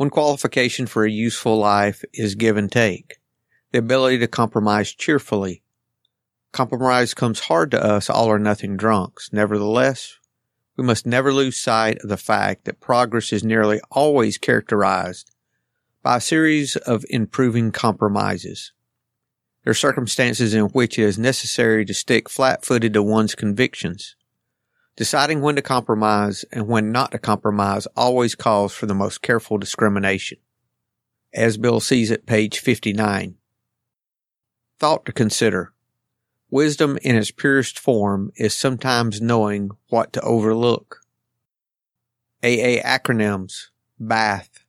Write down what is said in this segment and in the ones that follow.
One qualification for a useful life is give and take, the ability to compromise cheerfully. Compromise comes hard to us all or nothing drunks. Nevertheless, we must never lose sight of the fact that progress is nearly always characterized by a series of improving compromises. There are circumstances in which it is necessary to stick flat footed to one's convictions. Deciding when to compromise and when not to compromise always calls for the most careful discrimination. As Bill sees it, page 59. Thought to consider. Wisdom in its purest form is sometimes knowing what to overlook. AA acronyms BATH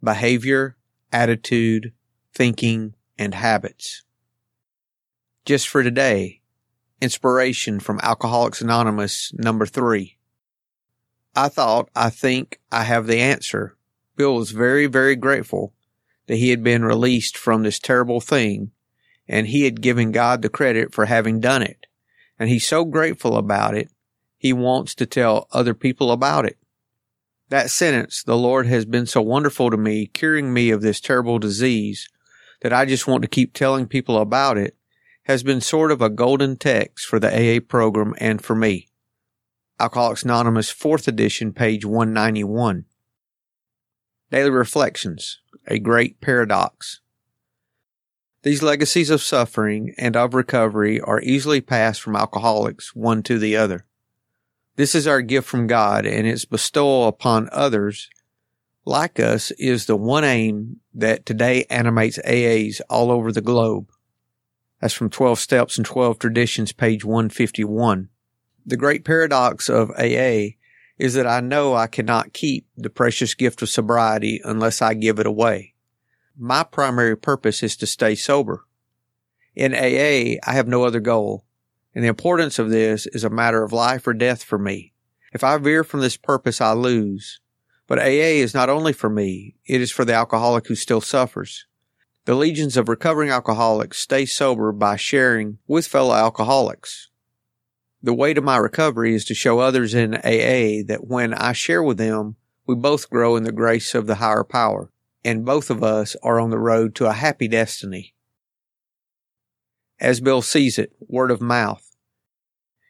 Behavior, Attitude, Thinking, and Habits. Just for today, Inspiration from Alcoholics Anonymous, number three. I thought, I think I have the answer. Bill was very, very grateful that he had been released from this terrible thing and he had given God the credit for having done it. And he's so grateful about it, he wants to tell other people about it. That sentence, the Lord has been so wonderful to me, curing me of this terrible disease, that I just want to keep telling people about it has been sort of a golden text for the AA program and for me. Alcoholics Anonymous 4th edition, page 191. Daily Reflections, a great paradox. These legacies of suffering and of recovery are easily passed from alcoholics one to the other. This is our gift from God and its bestowal upon others like us is the one aim that today animates AAs all over the globe. That's from 12 Steps and 12 Traditions, page 151. The great paradox of AA is that I know I cannot keep the precious gift of sobriety unless I give it away. My primary purpose is to stay sober. In AA, I have no other goal, and the importance of this is a matter of life or death for me. If I veer from this purpose, I lose. But AA is not only for me, it is for the alcoholic who still suffers. The legions of recovering alcoholics stay sober by sharing with fellow alcoholics. The way to my recovery is to show others in AA that when I share with them, we both grow in the grace of the higher power, and both of us are on the road to a happy destiny. As Bill sees it, word of mouth.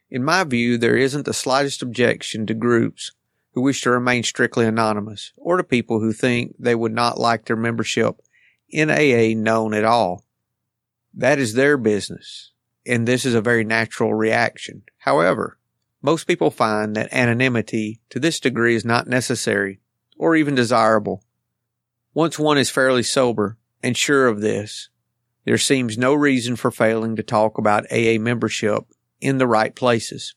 In my view, there isn't the slightest objection to groups who wish to remain strictly anonymous, or to people who think they would not like their membership in AA known at all. That is their business, and this is a very natural reaction. However, most people find that anonymity to this degree is not necessary or even desirable. Once one is fairly sober and sure of this, there seems no reason for failing to talk about AA membership in the right places.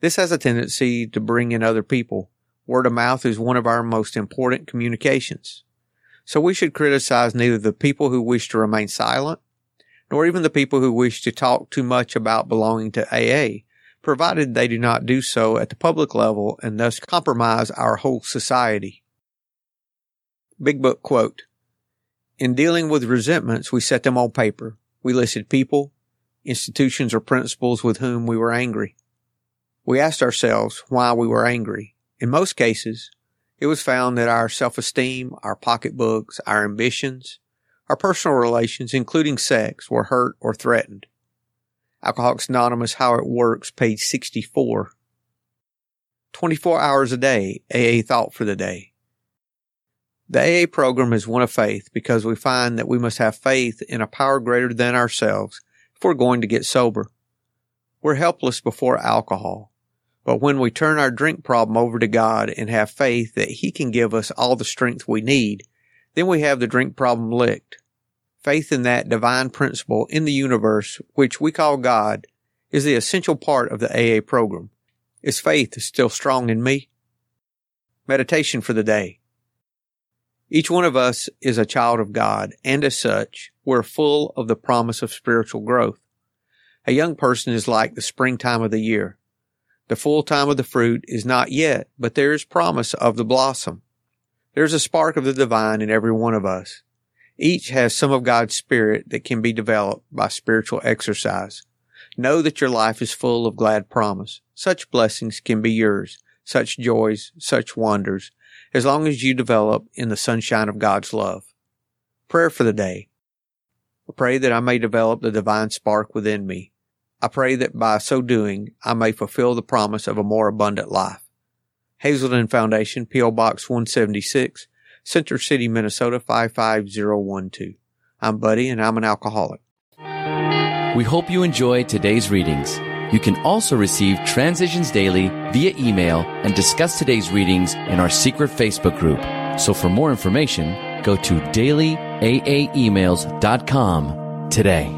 This has a tendency to bring in other people. Word of mouth is one of our most important communications. So we should criticize neither the people who wish to remain silent, nor even the people who wish to talk too much about belonging to AA, provided they do not do so at the public level and thus compromise our whole society. Big Book quote, In dealing with resentments, we set them on paper. We listed people, institutions, or principles with whom we were angry. We asked ourselves why we were angry. In most cases, it was found that our self-esteem, our pocketbooks, our ambitions, our personal relations, including sex, were hurt or threatened. Alcoholics Anonymous, How It Works, page 64. 24 hours a day, AA thought for the day. The AA program is one of faith because we find that we must have faith in a power greater than ourselves if we're going to get sober. We're helpless before alcohol. But when we turn our drink problem over to God and have faith that He can give us all the strength we need, then we have the drink problem licked. Faith in that divine principle in the universe, which we call God, is the essential part of the AA program. Is faith still strong in me? Meditation for the day. Each one of us is a child of God, and as such, we're full of the promise of spiritual growth. A young person is like the springtime of the year. The full time of the fruit is not yet, but there is promise of the blossom. There's a spark of the divine in every one of us. Each has some of God's Spirit that can be developed by spiritual exercise. Know that your life is full of glad promise. Such blessings can be yours, such joys, such wonders, as long as you develop in the sunshine of God's love. Prayer for the day. Pray that I may develop the divine spark within me. I pray that by so doing, I may fulfill the promise of a more abundant life. Hazelden Foundation, P.O. Box 176, Center City, Minnesota 55012. I'm Buddy and I'm an alcoholic. We hope you enjoy today's readings. You can also receive Transitions Daily via email and discuss today's readings in our secret Facebook group. So for more information, go to dailyaaemails.com today.